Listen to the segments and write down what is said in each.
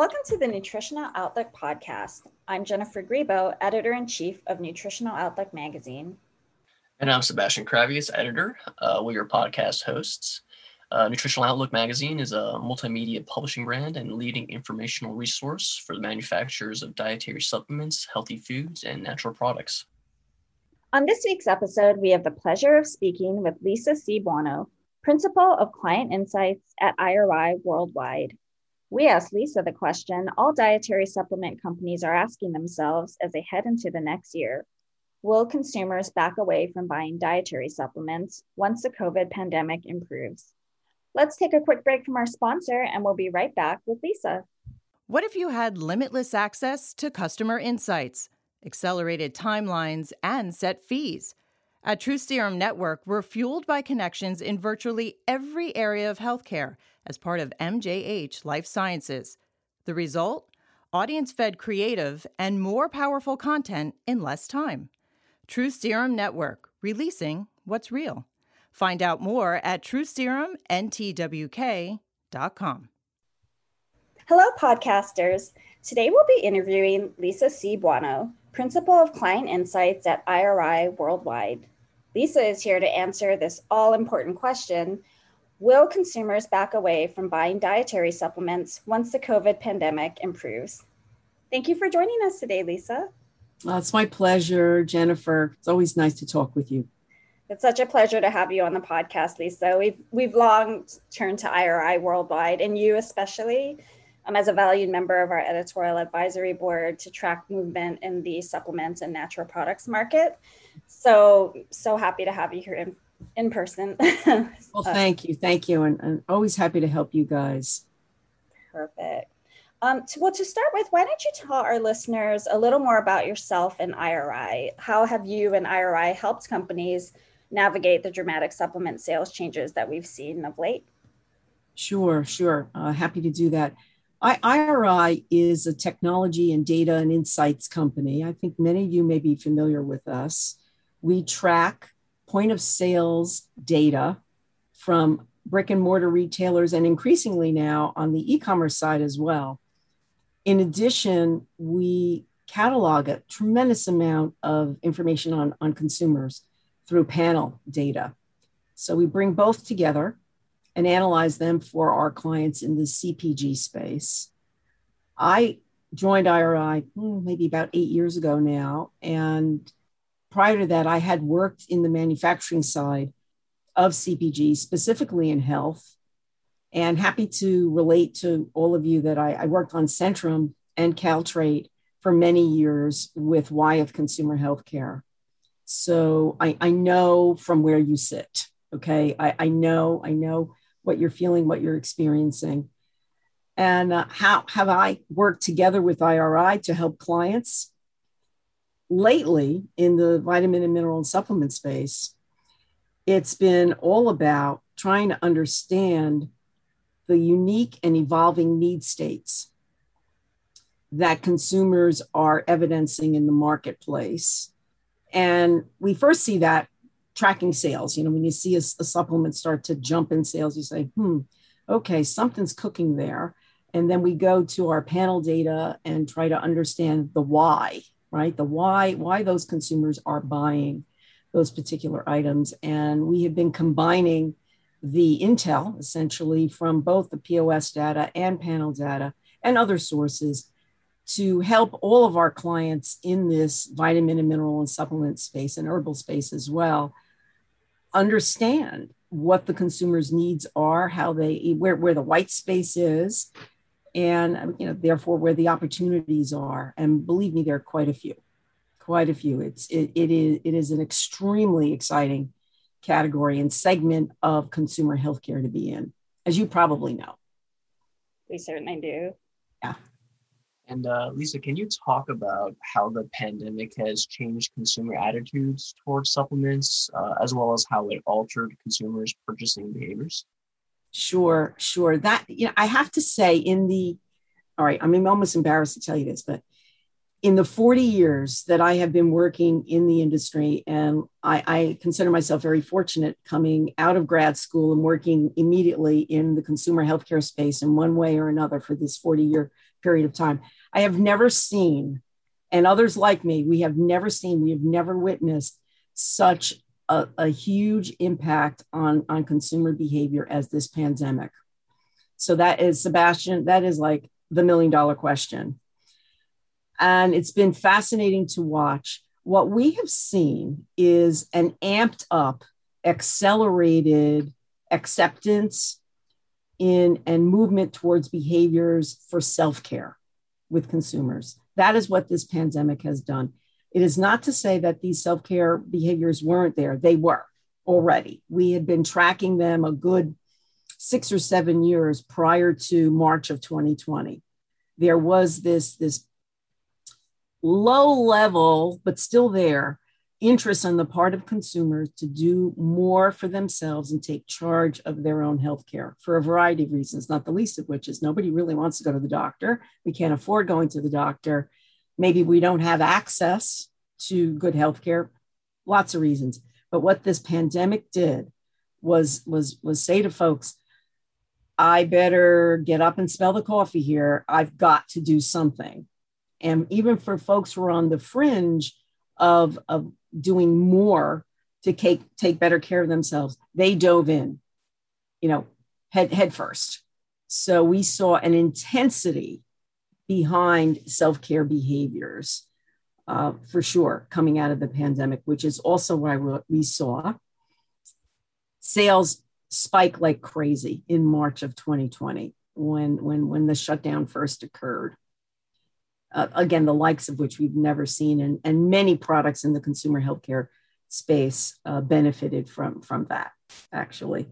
Welcome to the Nutritional Outlook podcast. I'm Jennifer Grebow, editor in chief of Nutritional Outlook magazine. And I'm Sebastian Krawiec, editor. Uh, we're your podcast hosts. Uh, Nutritional Outlook magazine is a multimedia publishing brand and leading informational resource for the manufacturers of dietary supplements, healthy foods, and natural products. On this week's episode, we have the pleasure of speaking with Lisa C. Buono, Principal of Client Insights at IRI Worldwide. We asked Lisa the question all dietary supplement companies are asking themselves as they head into the next year Will consumers back away from buying dietary supplements once the COVID pandemic improves? Let's take a quick break from our sponsor and we'll be right back with Lisa. What if you had limitless access to customer insights, accelerated timelines, and set fees? At True Serum Network, we're fueled by connections in virtually every area of healthcare as part of MJH Life Sciences. The result? Audience fed creative and more powerful content in less time. True Serum Network, releasing what's real. Find out more at trueserumntwk.com. Hello, podcasters. Today we'll be interviewing Lisa C. Buono, Principal of Client Insights at IRI Worldwide. Lisa is here to answer this all important question Will consumers back away from buying dietary supplements once the COVID pandemic improves? Thank you for joining us today, Lisa. Well, it's my pleasure, Jennifer. It's always nice to talk with you. It's such a pleasure to have you on the podcast, Lisa. We've we've long turned to IRI worldwide, and you especially, um, as a valued member of our editorial advisory board, to track movement in the supplements and natural products market. So so happy to have you here in in person. well, thank you. Thank you. And, and always happy to help you guys. Perfect. Um, to, well, to start with, why don't you tell our listeners a little more about yourself and IRI? How have you and IRI helped companies navigate the dramatic supplement sales changes that we've seen of late? Sure, sure. Uh, happy to do that. I, IRI is a technology and data and insights company. I think many of you may be familiar with us. We track point of sales data from brick and mortar retailers and increasingly now on the e commerce side as well. In addition, we catalog a tremendous amount of information on, on consumers through panel data. So we bring both together and analyze them for our clients in the CPG space. I joined IRI hmm, maybe about eight years ago now, and prior to that, I had worked in the manufacturing side of CPG, specifically in health. And happy to relate to all of you that I, I worked on Centrum and Caltrate for many years with Wyeth Consumer Healthcare. So I, I know from where you sit. Okay. I, I know, I know what you're feeling, what you're experiencing. And uh, how have I worked together with IRI to help clients? lately in the vitamin and mineral and supplement space, it's been all about trying to understand the unique and evolving need states that consumers are evidencing in the marketplace. And we first see that tracking sales. You know, when you see a, a supplement start to jump in sales, you say, hmm, okay, something's cooking there. And then we go to our panel data and try to understand the why right? The why, why those consumers are buying those particular items. And we have been combining the intel essentially from both the POS data and panel data and other sources to help all of our clients in this vitamin and mineral and supplement space and herbal space as well understand what the consumer's needs are, how they where, where the white space is, and you know therefore where the opportunities are. And believe me there are quite a few quite a few. It's it, it is it is an extremely exciting category and segment of consumer healthcare to be in as you probably know. We certainly do. Yeah and uh, lisa can you talk about how the pandemic has changed consumer attitudes towards supplements uh, as well as how it altered consumers purchasing behaviors Sure, sure. That you know, I have to say, in the all right, I'm almost embarrassed to tell you this, but in the 40 years that I have been working in the industry, and I, I, consider myself very fortunate coming out of grad school and working immediately in the consumer healthcare space in one way or another for this 40 year period of time. I have never seen, and others like me, we have never seen, we have never witnessed such a, a huge impact on, on consumer behavior as this pandemic. So that is, Sebastian, that is like the million dollar question. And it's been fascinating to watch. What we have seen is an amped up, accelerated acceptance in and movement towards behaviors for self-care with consumers. That is what this pandemic has done. It is not to say that these self-care behaviors weren't there. They were already. We had been tracking them a good 6 or 7 years prior to March of 2020. There was this this low level but still there interest on the part of consumers to do more for themselves and take charge of their own health care for a variety of reasons, not the least of which is nobody really wants to go to the doctor. We can't afford going to the doctor. Maybe we don't have access to good health care, lots of reasons. But what this pandemic did was, was, was say to folks, I better get up and smell the coffee here. I've got to do something. And even for folks who are on the fringe of, of doing more to take, take better care of themselves, they dove in, you know, head, head first. So we saw an intensity behind self care behaviors uh, for sure coming out of the pandemic, which is also what we saw. Sales spike like crazy in March of 2020 when, when, when the shutdown first occurred uh, again, the likes of which we've never seen, and, and many products in the consumer healthcare space uh, benefited from from that. Actually.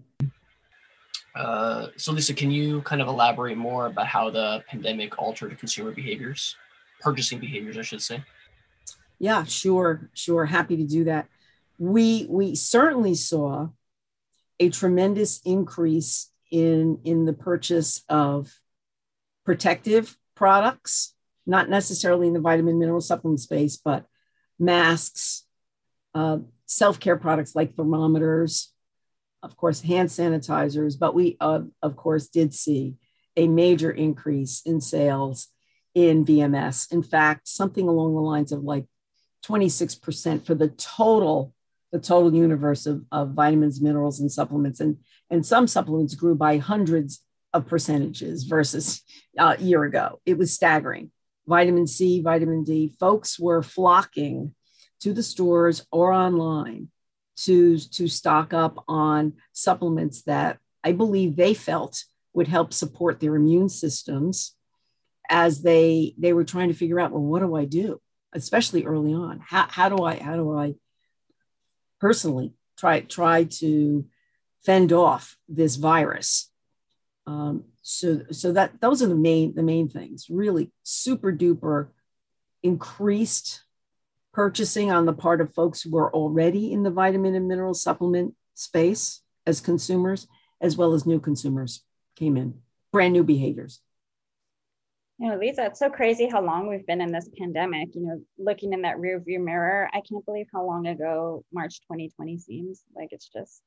Uh, so, Lisa, can you kind of elaborate more about how the pandemic altered consumer behaviors, purchasing behaviors, I should say? Yeah, sure, sure. Happy to do that. We we certainly saw a tremendous increase in in the purchase of protective products not necessarily in the vitamin mineral supplement space, but masks, uh, self care products like thermometers, of course, hand sanitizers. But we, uh, of course, did see a major increase in sales in VMS. In fact, something along the lines of like 26% for the total the total universe of, of vitamins minerals and supplements and and some supplements grew by hundreds of percentages versus uh, a year ago it was staggering vitamin C, vitamin D, folks were flocking to the stores or online to, to stock up on supplements that I believe they felt would help support their immune systems as they they were trying to figure out well what do I do? Especially early on. How, how do I how do I personally try try to fend off this virus? Um, so so that those are the main the main things. Really super duper increased purchasing on the part of folks who are already in the vitamin and mineral supplement space as consumers as well as new consumers came in. Brand new behaviors. You know lisa it's so crazy how long we've been in this pandemic you know looking in that rear view mirror. I can't believe how long ago march 2020 seems. Like it's just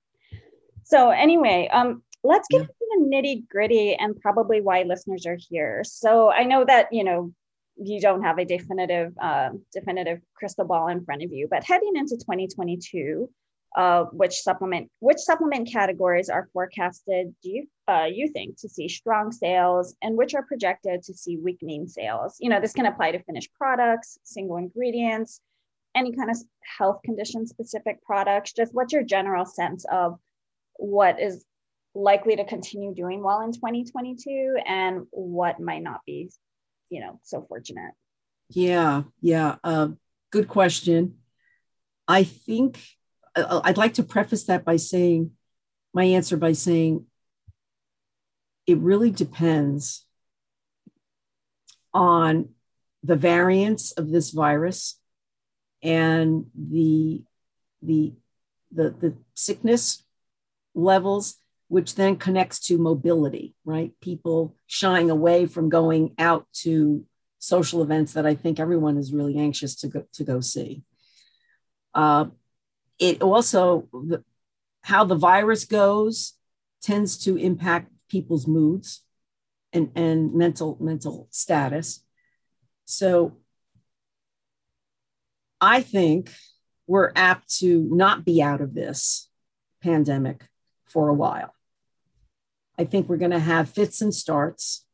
so anyway um let's get yeah. into the nitty gritty and probably why listeners are here. So I know that, you know, you don't have a definitive uh, definitive crystal ball in front of you, but heading into 2022, uh, which supplement which supplement categories are forecasted do you uh, you think to see strong sales and which are projected to see weakening sales you know this can apply to finished products single ingredients any kind of health condition specific products just what's your general sense of what is likely to continue doing well in 2022 and what might not be you know so fortunate. Yeah yeah uh, good question. I think i'd like to preface that by saying my answer by saying it really depends on the variants of this virus and the the the, the sickness levels which then connects to mobility, right? People shying away from going out to social events that I think everyone is really anxious to go, to go see. Uh, it also, the, how the virus goes tends to impact people's moods. and, and mental mental status. So I think we're apt to not be out of this pandemic for a while. I think we're going to have fits and starts.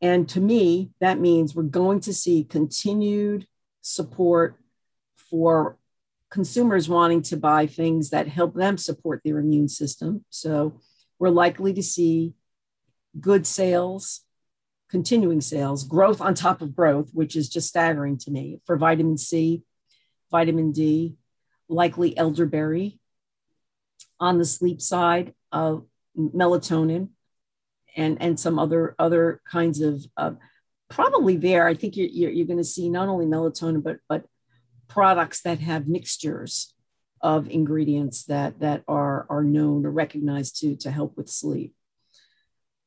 And to me, that means we're going to see continued support for consumers wanting to buy things that help them support their immune system. So we're likely to see good sales, continuing sales, growth on top of growth, which is just staggering to me for vitamin C, vitamin D, likely elderberry. On the sleep side, of melatonin and, and some other, other kinds of, uh, probably there, I think you're, you're, you're going to see not only melatonin, but, but products that have mixtures of ingredients that, that are, are known or recognized to, to help with sleep.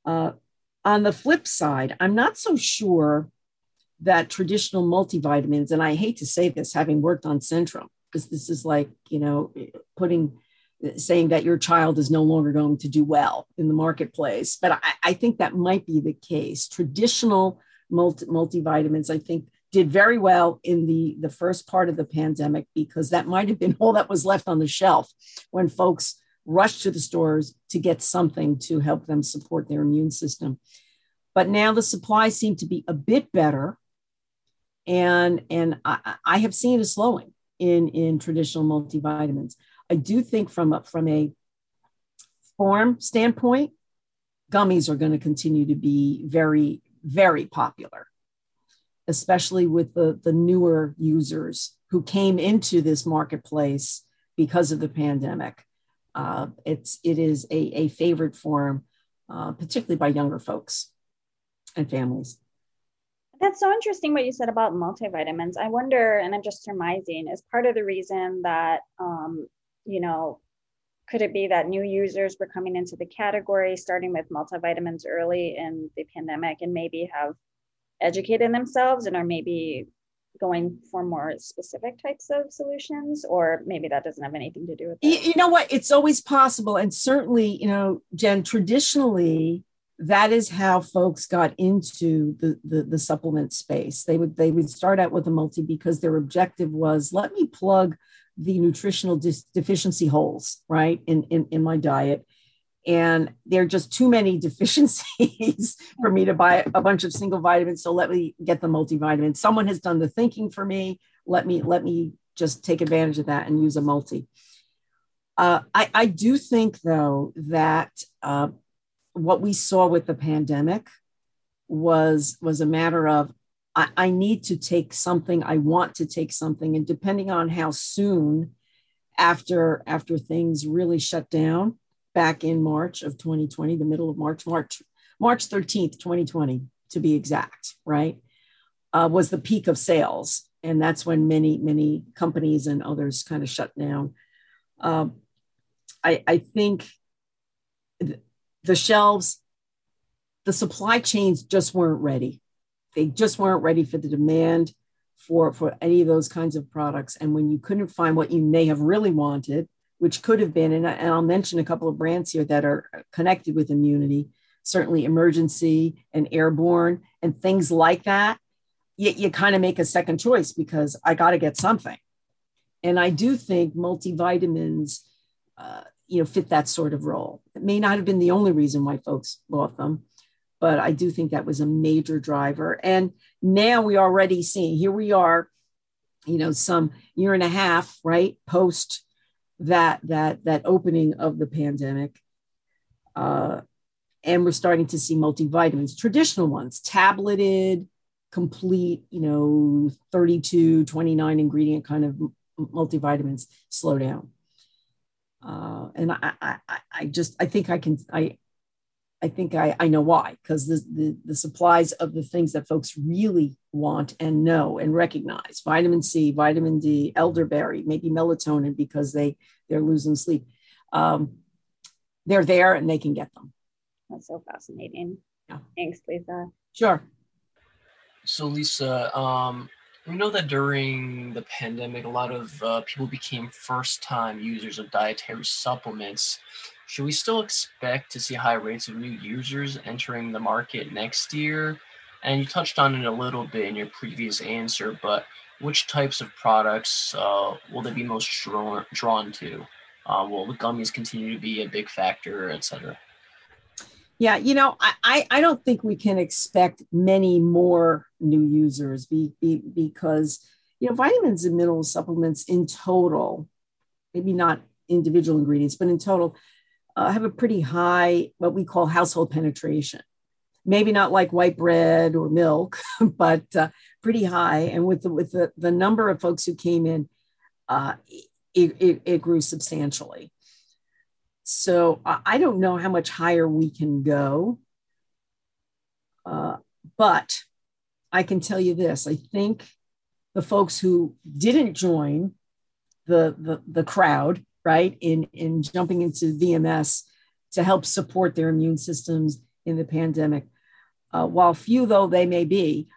Uh, on the flip side, I'm not so sure that traditional multivitamins, and I hate to say this, having worked on Centrum, because this is like, you know, putting, saying that your child is no longer going to do well in the marketplace. But I, I think that might be the case. Traditional multi, multivitamins, I think, did very well in the, the first part of the pandemic because that might have been all that was left on the shelf when folks rushed to the stores to get something to help them support their immune system. But now the supply seem to be a bit better. And, and I, I have seen a slowing in, in traditional multivitamins. I do think from a, from a form standpoint, gummies are going to continue to be very, very popular, especially with the, the newer users who came into this marketplace because of the pandemic. Uh, it's it is a, a favorite form, uh, particularly by younger folks and families. That's so interesting what you said about multivitamins. I wonder, and I'm just surmising, is part of the reason that um, you know, could it be that new users were coming into the category, starting with multivitamins early in the pandemic, and maybe have educated themselves and are maybe going for more specific types of solutions or maybe that doesn't have anything to do with it? you, know what? It's always possible. And certainly you know jen traditionally that is how folks got into the, the, the supplement space. They would they would start out with a multi because their objective was let me plug the nutritional dis- deficiency holes right in, in in my diet. And there are just too many deficiencies for me to buy a bunch of single vitamins. So let me get the multivitamin someone has done the thinking for me. Let me let me just take advantage of that and use a multi. Uh, I, I do think though that uh, what we saw with the pandemic was was a matter of I, I need to take something i want to take something and depending on how soon after after things really shut down back in March of 2020, the middle of March, March, March 13th, 2020, to be exact, right? Uh, was the peak of sales. And that's when many, many companies and others kind of shut down. Um, I, I think the shelves, the supply chains just weren't ready. They just weren't ready for the demand for, for any of those kinds of products. And when you couldn't find what you may have really wanted, which could have been, and, I, and I'll mention a couple of brands here that are connected with immunity, certainly Emergen-C and airborne and things like that. You, you kind of make a second choice because I got to get something. And I do think multivitamins, uh, you know, fit that sort of role. It may not have been the only reason why folks bought them, but I do think that was a major driver. And now we already see here we are, you know, some year and a half, right, post that that that opening of the pandemic uh, and we're starting to see multivitamins traditional ones tableted complete you know 32 29 ingredient kind of multivitamins slow down uh, and I, I i just i think i can i I think I, I know why, because the, the, the, supplies of the things that folks really want and know and recognize vitamin C, vitamin D, elderberry, maybe melatonin because they, they're losing sleep. Um, they're there and they can get them. That's so fascinating. Yeah. Thanks, Lisa. Sure. So, Lisa, um, we know that during the pandemic, a lot of uh, people became first time users of dietary supplements. Should we still expect to see high rates of new users entering the market next year? And you touched on it a little bit in your previous answer, but which types of products uh, will they be most drawn, drawn to? Uh, will the gummies continue to be a big factor, et cetera? Yeah, you know, I, I don't think we can expect many more new users be, be, because, you know, vitamins and mineral supplements in total, maybe not individual ingredients, but in total, uh, have a pretty high, what we call household penetration. Maybe not like white bread or milk, but uh, pretty high. And with the, with the, the number of folks who came in, uh, it, it, it grew substantially. So I don't know how much higher we can go. Uh, but I can tell you this I think the folks who didn't join the, the, the crowd, right, in, in jumping into VMS to help support their immune systems in the pandemic, uh, while few though they may be,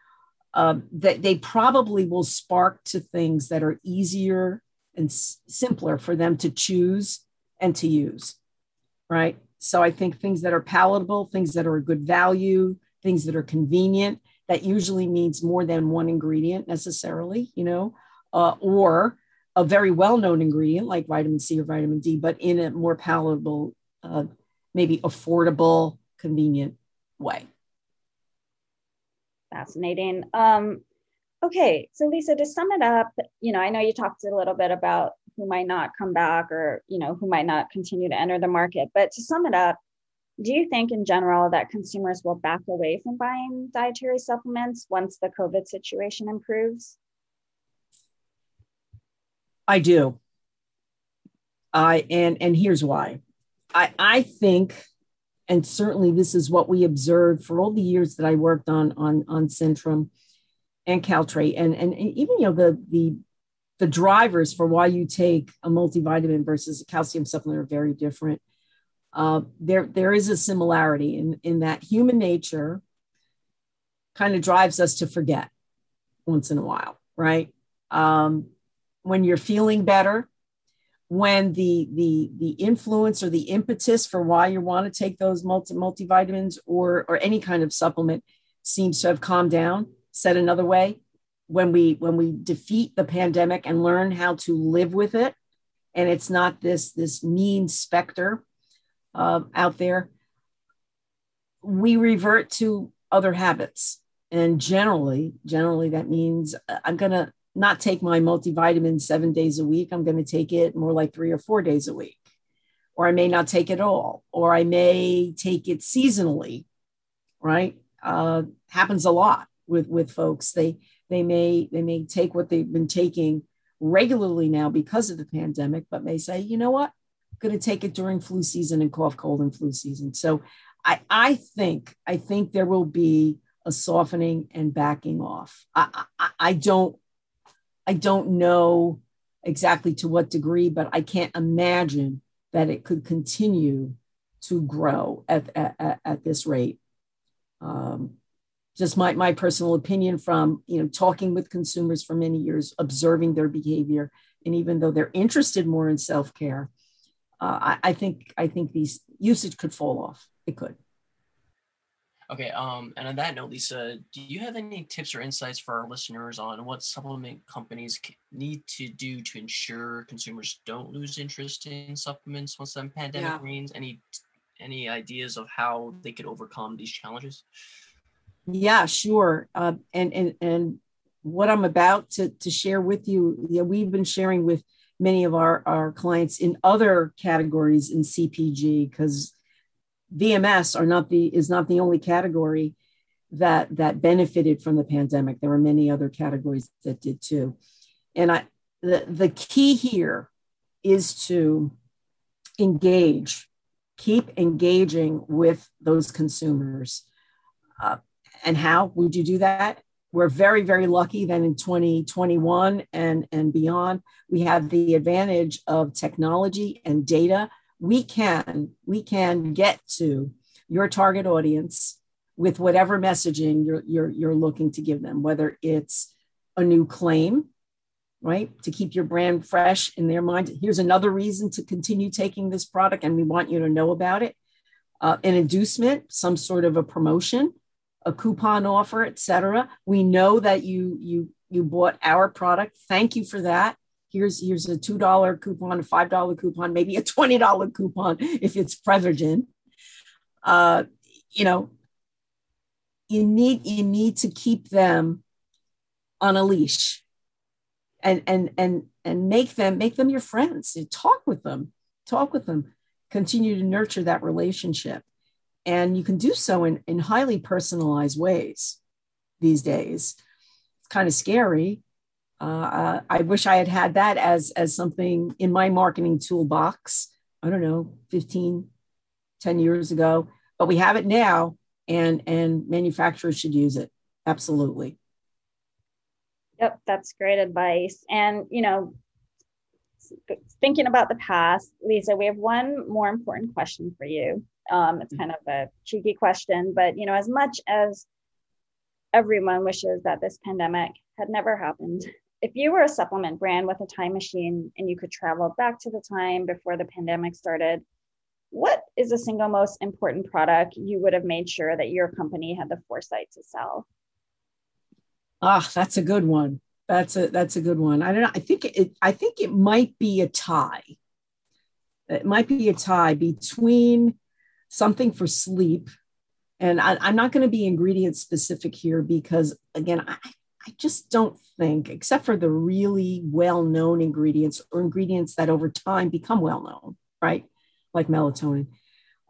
uh, that they probably will spark to things that are easier and s- simpler for them to choose and to use, right? So I think things that are palatable, things that are a good value, things that are convenient, that usually means more than one ingredient necessarily, you know, uh, or a very well-known ingredient like vitamin C or vitamin D, but in a more palatable, uh, maybe affordable, convenient way. Fascinating. Um, Okay, so Lisa, to sum it up, you know, I know you talked a little bit about who might not come back or, you know, who might not continue to enter the market, but to sum it up, do you think in general that consumers will back away from buying dietary supplements once the COVID situation improves? I do. I and and here's why. I I think and certainly this is what we observed for all the years that I worked on on on Centrum and Caltrate, and, and, even you know the the the drivers for why you take a multivitamin versus a calcium supplement are very different. Uh, there there is a similarity in in that human nature kind of drives us to forget once in a while, right? Um, when you're feeling better, when the the the influence or the impetus for why you want to take those multi multivitamins or or any kind of supplement seems to have calmed down said another way when we when we defeat the pandemic and learn how to live with it and it's not this this mean specter uh, out there we revert to other habits. And generally generally that means uh, i'm going to not take my multivitamin seven days a week i'm going to take it more like three or four days a week or i may not take it all or i may take it seasonally right uh, happens a lot with with folks. They they may they may take what they've been taking regularly now because of the pandemic, but may say, you know what, I'm going to take it during flu season and cough, cold, and flu season. So I I think I think there will be a softening and backing off. I, I, I don't I don't know exactly to what degree, but I can't imagine that it could continue to grow at, at, at this rate. Um, just my, my personal opinion from you know talking with consumers for many years observing their behavior and even though they're interested more in self-care uh, I, I, think i think these usage could fall off it could okay um, and on that note lisa do you have any tips or insights for our listeners on what supplement companies need to do to ensure consumers don't lose interest in supplements once the pandemic yeah. reigns any any ideas of how they could overcome these challenges yeah, sure. Uh, and and and what I'm about to to share with you, yeah, we've been sharing with many of our our clients in other categories in CPG because VMS are not the is not the only category that that benefited from the pandemic. There were many other categories that did too. And I the the key here is to engage, keep engaging with those consumers. Uh, and how would you do that? We're very, very lucky that in 2021 and, and beyond, we have the advantage of technology and data. We can, we can get to your target audience with whatever messaging you're, you're, you're looking to give them, whether it's a new claim right? To keep your brand fresh in their mind. Here's another reason to continue taking this product, and we want you to know about it. Uh, an inducement, some sort of a promotion, a coupon offer, etc. We know that you you you bought our product. Thank you for that. Here's here's a two dollar coupon, a five dollar coupon, maybe a twenty dollar coupon if it's Prevagen. Uh, you know, you need you need to keep them on a leash and and and and make them make them your friends. You talk with them talk with them. Continue to nurture that relationship. And you can do so in, in highly personalized ways these days. It's kind of scary uh, i wish i had had that as as something in my marketing toolbox i don't know 15 10 years ago but we have it now and and manufacturers should use it absolutely Yep, that's great advice. And, you know, thinking about the past, Lisa, we have one more important question for you. Um, it's kind of a cheeky question, but, you know, as much as everyone wishes that this pandemic had never happened, if you were a supplement brand with a time machine and you could travel back to the time before the pandemic started, what is the single most important product you would have made sure that your company had the foresight to sell? Ah, that's a good one. That's a that's a good one. I don't know. I think it I think it might be a tie. It might be a tie between something for sleep. And I, am not going to be ingredient specific here because again, I, I just don't think, except for the really well-known ingredients or ingredients that over time become well-known, right? Like melatonin.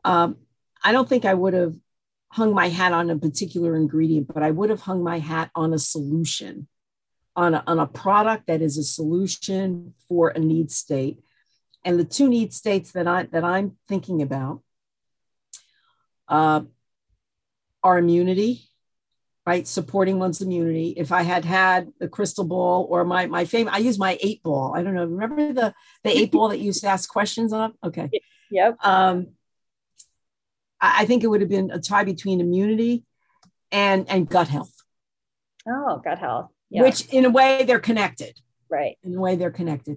Um, I don't think I would have hung my hat on a particular ingredient, but I would have hung my hat on a solution, on a, on a product that is a solution for a need state. And the two need states that I that I'm thinking about uh, are immunity, right? Supporting one's immunity. If I had had the crystal ball or my my fame, I use my eight ball. I don't know. Remember the the eight ball that you used to ask questions on? Okay. Yep. Um, I think it would have been a tie between immunity and and gut health. Oh, gut health. Yeah. Which in a way they're connected. Right. In a way they're connected.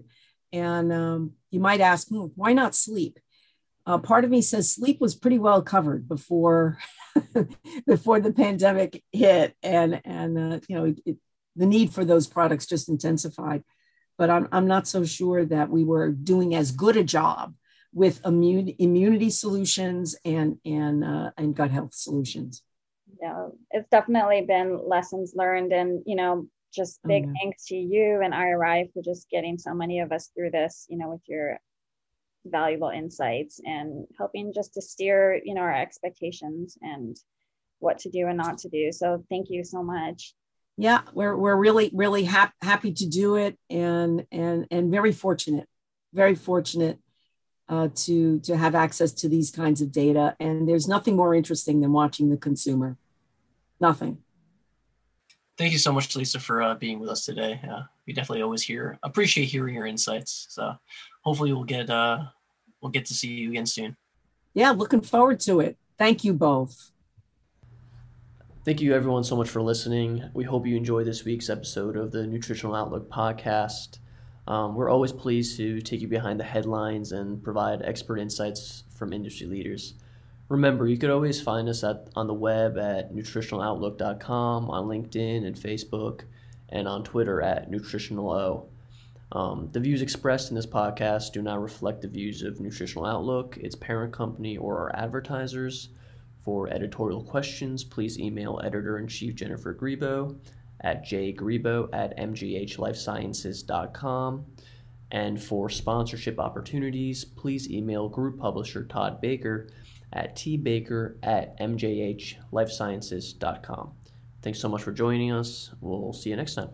And um, you might ask, hmm, why not sleep? Uh, part of me says sleep was pretty well covered before before the pandemic hit, and and uh, you know it, the need for those products just intensified. But I'm I'm not so sure that we were doing as good a job with immune, immunity solutions and and uh, and gut health solutions. Yeah, it's definitely been lessons learned, and you know, just oh, big oh, yeah. thanks to you and IRI for just getting so many of us through this. You know, with your valuable insights and helping just to steer you know our expectations and what to do and not to do. So thank you so much. Yeah, we're we're really really ha- happy to do it and and and very fortunate, very fortunate uh, to to have access to these kinds of data. And there's nothing more interesting than watching the consumer. Nothing. Thank you so much, Lisa, for uh, being with us today. Uh, we definitely always hear appreciate hearing your insights. So hopefully we'll get uh, we'll get to see you again soon. Yeah, looking forward to it. Thank you both. Thank you, everyone, so much for listening. We hope you enjoyed this week's episode of the Nutritional Outlook podcast. Um, we're always pleased to take you behind the headlines and provide expert insights from industry leaders. Remember, you could always find us at, on the web at nutritionaloutlook.com, on LinkedIn and Facebook, and on Twitter at nutritionalo. Um, the views expressed in this podcast do not reflect the views of Nutritional Outlook, its parent company, or our advertisers. For editorial questions, please email editor in chief Jennifer Grebow at jgrebow at mjhlifesciences.com. And for sponsorship opportunities, please email group publisher Todd Baker at tbaker at mjhlifesciences.com. Thanks so much for joining us. We'll see you next time.